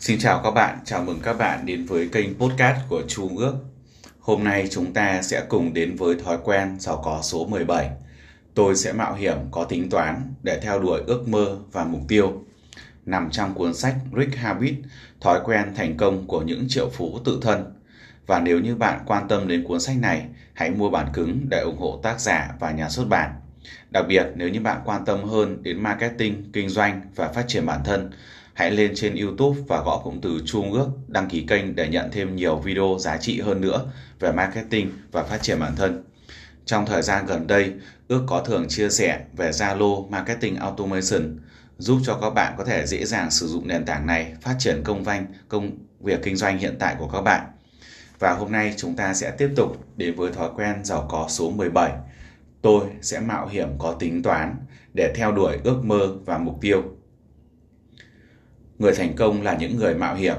Xin chào các bạn, chào mừng các bạn đến với kênh podcast của Chu Ước. Hôm nay chúng ta sẽ cùng đến với thói quen giàu có số 17. Tôi sẽ mạo hiểm có tính toán để theo đuổi ước mơ và mục tiêu. Nằm trong cuốn sách Rich Habit, Thói quen thành công của những triệu phú tự thân. Và nếu như bạn quan tâm đến cuốn sách này, hãy mua bản cứng để ủng hộ tác giả và nhà xuất bản. Đặc biệt nếu như bạn quan tâm hơn đến marketing, kinh doanh và phát triển bản thân, hãy lên trên YouTube và gõ cụm từ Chu ước đăng ký kênh để nhận thêm nhiều video giá trị hơn nữa về marketing và phát triển bản thân. Trong thời gian gần đây, ước có thường chia sẻ về Zalo Marketing Automation giúp cho các bạn có thể dễ dàng sử dụng nền tảng này phát triển công vanh công việc kinh doanh hiện tại của các bạn. Và hôm nay chúng ta sẽ tiếp tục đến với thói quen giàu có số 17. Tôi sẽ mạo hiểm có tính toán để theo đuổi ước mơ và mục tiêu. Người thành công là những người mạo hiểm.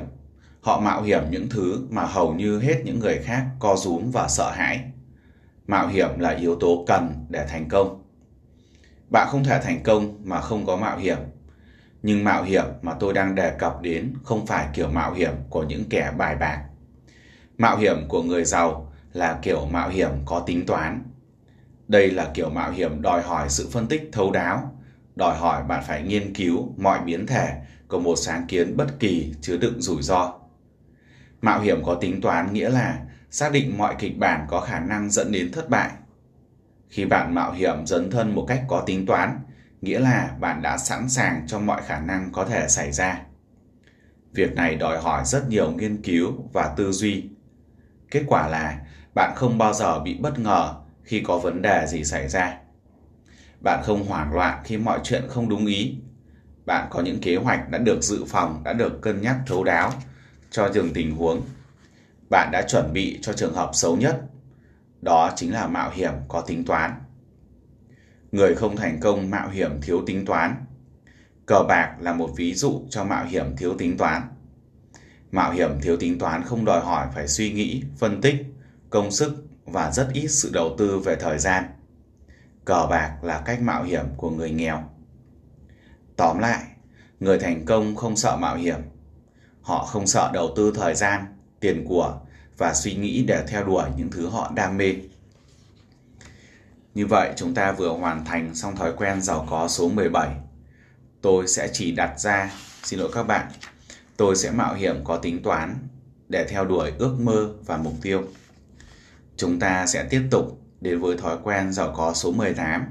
Họ mạo hiểm những thứ mà hầu như hết những người khác co rúm và sợ hãi. Mạo hiểm là yếu tố cần để thành công. Bạn không thể thành công mà không có mạo hiểm. Nhưng mạo hiểm mà tôi đang đề cập đến không phải kiểu mạo hiểm của những kẻ bài bạc. Mạo hiểm của người giàu là kiểu mạo hiểm có tính toán. Đây là kiểu mạo hiểm đòi hỏi sự phân tích thấu đáo, đòi hỏi bạn phải nghiên cứu mọi biến thể của một sáng kiến bất kỳ chứa đựng rủi ro. Mạo hiểm có tính toán nghĩa là xác định mọi kịch bản có khả năng dẫn đến thất bại. Khi bạn mạo hiểm dấn thân một cách có tính toán, nghĩa là bạn đã sẵn sàng cho mọi khả năng có thể xảy ra. Việc này đòi hỏi rất nhiều nghiên cứu và tư duy. Kết quả là bạn không bao giờ bị bất ngờ khi có vấn đề gì xảy ra. Bạn không hoảng loạn khi mọi chuyện không đúng ý bạn có những kế hoạch đã được dự phòng, đã được cân nhắc thấu đáo cho từng tình huống. Bạn đã chuẩn bị cho trường hợp xấu nhất. Đó chính là mạo hiểm có tính toán. Người không thành công mạo hiểm thiếu tính toán. Cờ bạc là một ví dụ cho mạo hiểm thiếu tính toán. Mạo hiểm thiếu tính toán không đòi hỏi phải suy nghĩ, phân tích, công sức và rất ít sự đầu tư về thời gian. Cờ bạc là cách mạo hiểm của người nghèo. Tóm lại, người thành công không sợ mạo hiểm. Họ không sợ đầu tư thời gian, tiền của và suy nghĩ để theo đuổi những thứ họ đam mê. Như vậy chúng ta vừa hoàn thành xong thói quen giàu có số 17. Tôi sẽ chỉ đặt ra, xin lỗi các bạn, tôi sẽ mạo hiểm có tính toán để theo đuổi ước mơ và mục tiêu. Chúng ta sẽ tiếp tục đến với thói quen giàu có số 18.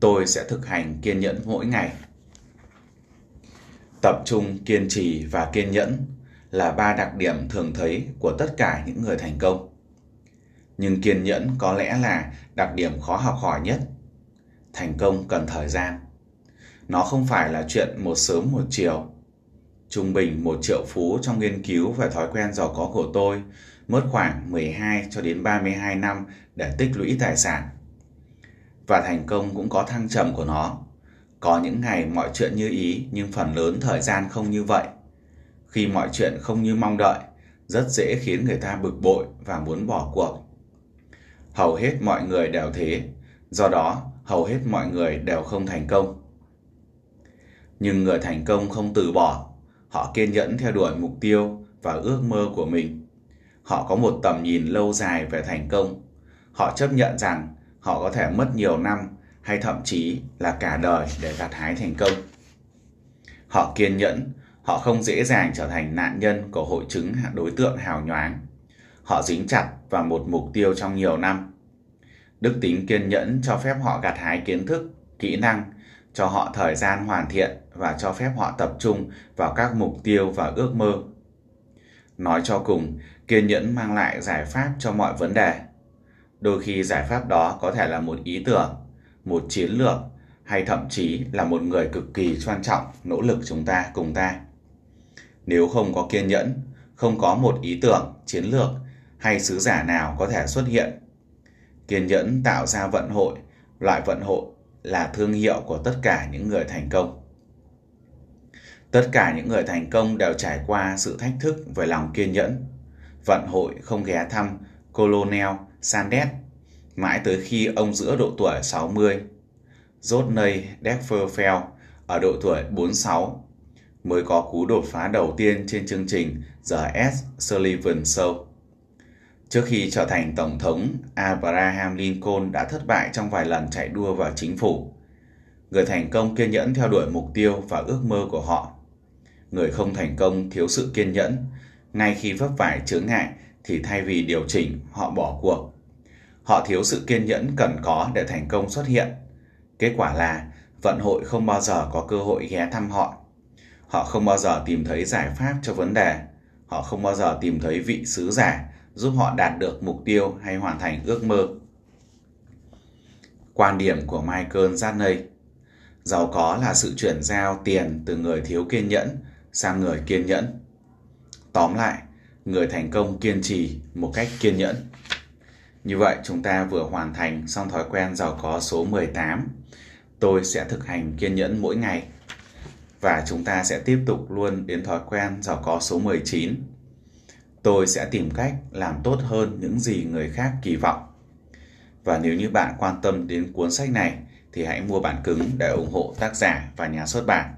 Tôi sẽ thực hành kiên nhẫn mỗi ngày tập trung, kiên trì và kiên nhẫn là ba đặc điểm thường thấy của tất cả những người thành công nhưng kiên nhẫn có lẽ là đặc điểm khó học hỏi nhất thành công cần thời gian nó không phải là chuyện một sớm một chiều trung bình một triệu phú trong nghiên cứu về thói quen giàu có của tôi mất khoảng 12 cho đến 32 năm để tích lũy tài sản. Và thành công cũng có thăng trầm của nó. Có những ngày mọi chuyện như ý nhưng phần lớn thời gian không như vậy. Khi mọi chuyện không như mong đợi, rất dễ khiến người ta bực bội và muốn bỏ cuộc. Hầu hết mọi người đều thế, do đó hầu hết mọi người đều không thành công. Nhưng người thành công không từ bỏ, họ kiên nhẫn theo đuổi mục tiêu và ước mơ của mình. Họ có một tầm nhìn lâu dài về thành công. Họ chấp nhận rằng họ có thể mất nhiều năm hay thậm chí là cả đời để gặt hái thành công. Họ kiên nhẫn, họ không dễ dàng trở thành nạn nhân của hội chứng đối tượng hào nhoáng. Họ dính chặt vào một mục tiêu trong nhiều năm. Đức tính kiên nhẫn cho phép họ gặt hái kiến thức, kỹ năng, cho họ thời gian hoàn thiện và cho phép họ tập trung vào các mục tiêu và ước mơ. Nói cho cùng, kiên nhẫn mang lại giải pháp cho mọi vấn đề. Đôi khi giải pháp đó có thể là một ý tưởng, một chiến lược hay thậm chí là một người cực kỳ quan trọng nỗ lực chúng ta cùng ta. Nếu không có kiên nhẫn, không có một ý tưởng, chiến lược hay sứ giả nào có thể xuất hiện. Kiên nhẫn tạo ra vận hội, loại vận hội là thương hiệu của tất cả những người thành công. Tất cả những người thành công đều trải qua sự thách thức về lòng kiên nhẫn. Vận hội không ghé thăm Colonel Sanders mãi tới khi ông giữa độ tuổi 60. Rodney Deckerfeld ở độ tuổi 46 mới có cú đột phá đầu tiên trên chương trình The S. Sullivan Show. Trước khi trở thành Tổng thống, Abraham Lincoln đã thất bại trong vài lần chạy đua vào chính phủ. Người thành công kiên nhẫn theo đuổi mục tiêu và ước mơ của họ. Người không thành công thiếu sự kiên nhẫn, ngay khi vấp phải chướng ngại thì thay vì điều chỉnh, họ bỏ cuộc. Họ thiếu sự kiên nhẫn cần có để thành công xuất hiện. Kết quả là vận hội không bao giờ có cơ hội ghé thăm họ. Họ không bao giờ tìm thấy giải pháp cho vấn đề. Họ không bao giờ tìm thấy vị sứ giả giúp họ đạt được mục tiêu hay hoàn thành ước mơ. Quan điểm của Michael Zadney Giàu có là sự chuyển giao tiền từ người thiếu kiên nhẫn sang người kiên nhẫn. Tóm lại, người thành công kiên trì một cách kiên nhẫn. Như vậy chúng ta vừa hoàn thành xong thói quen giàu có số 18. Tôi sẽ thực hành kiên nhẫn mỗi ngày. Và chúng ta sẽ tiếp tục luôn đến thói quen giàu có số 19. Tôi sẽ tìm cách làm tốt hơn những gì người khác kỳ vọng. Và nếu như bạn quan tâm đến cuốn sách này thì hãy mua bản cứng để ủng hộ tác giả và nhà xuất bản.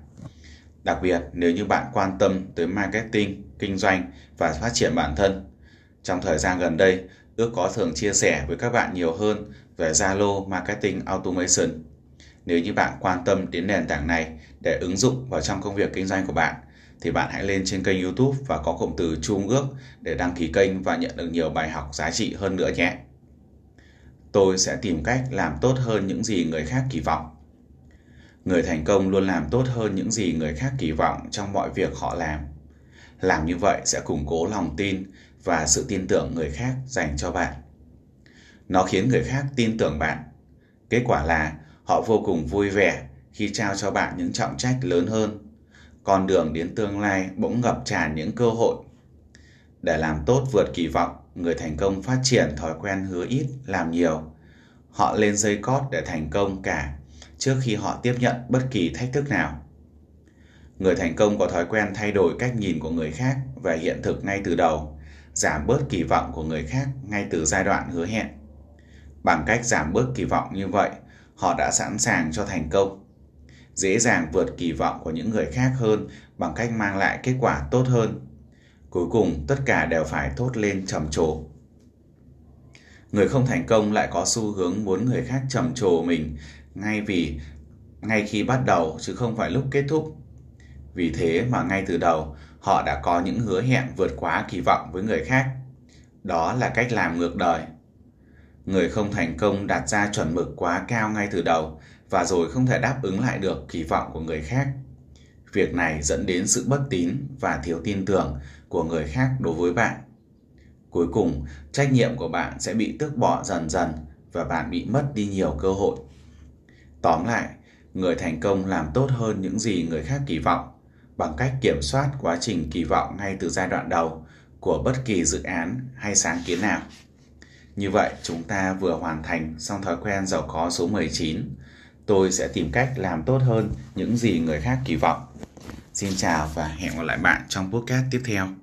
Đặc biệt, nếu như bạn quan tâm tới marketing, kinh doanh và phát triển bản thân, trong thời gian gần đây, ước có thường chia sẻ với các bạn nhiều hơn về Zalo Marketing Automation. Nếu như bạn quan tâm đến nền tảng này để ứng dụng vào trong công việc kinh doanh của bạn, thì bạn hãy lên trên kênh YouTube và có cụm từ Trung ước để đăng ký kênh và nhận được nhiều bài học giá trị hơn nữa nhé. Tôi sẽ tìm cách làm tốt hơn những gì người khác kỳ vọng. Người thành công luôn làm tốt hơn những gì người khác kỳ vọng trong mọi việc họ làm. Làm như vậy sẽ củng cố lòng tin và sự tin tưởng người khác dành cho bạn. Nó khiến người khác tin tưởng bạn. Kết quả là họ vô cùng vui vẻ khi trao cho bạn những trọng trách lớn hơn. Con đường đến tương lai bỗng ngập tràn những cơ hội. Để làm tốt vượt kỳ vọng, người thành công phát triển thói quen hứa ít, làm nhiều. Họ lên dây cót để thành công cả trước khi họ tiếp nhận bất kỳ thách thức nào. Người thành công có thói quen thay đổi cách nhìn của người khác về hiện thực ngay từ đầu, giảm bớt kỳ vọng của người khác ngay từ giai đoạn hứa hẹn. Bằng cách giảm bớt kỳ vọng như vậy, họ đã sẵn sàng cho thành công. Dễ dàng vượt kỳ vọng của những người khác hơn bằng cách mang lại kết quả tốt hơn. Cuối cùng, tất cả đều phải thốt lên trầm trồ. Người không thành công lại có xu hướng muốn người khác trầm trồ mình ngay vì ngay khi bắt đầu chứ không phải lúc kết thúc. Vì thế mà ngay từ đầu họ đã có những hứa hẹn vượt quá kỳ vọng với người khác. Đó là cách làm ngược đời. Người không thành công đặt ra chuẩn mực quá cao ngay từ đầu và rồi không thể đáp ứng lại được kỳ vọng của người khác. Việc này dẫn đến sự bất tín và thiếu tin tưởng của người khác đối với bạn. Cuối cùng, trách nhiệm của bạn sẽ bị tước bỏ dần dần và bạn bị mất đi nhiều cơ hội. Tóm lại, người thành công làm tốt hơn những gì người khác kỳ vọng bằng cách kiểm soát quá trình kỳ vọng ngay từ giai đoạn đầu của bất kỳ dự án hay sáng kiến nào. Như vậy, chúng ta vừa hoàn thành xong thói quen giàu có số 19. Tôi sẽ tìm cách làm tốt hơn những gì người khác kỳ vọng. Xin chào và hẹn gặp lại bạn trong podcast tiếp theo.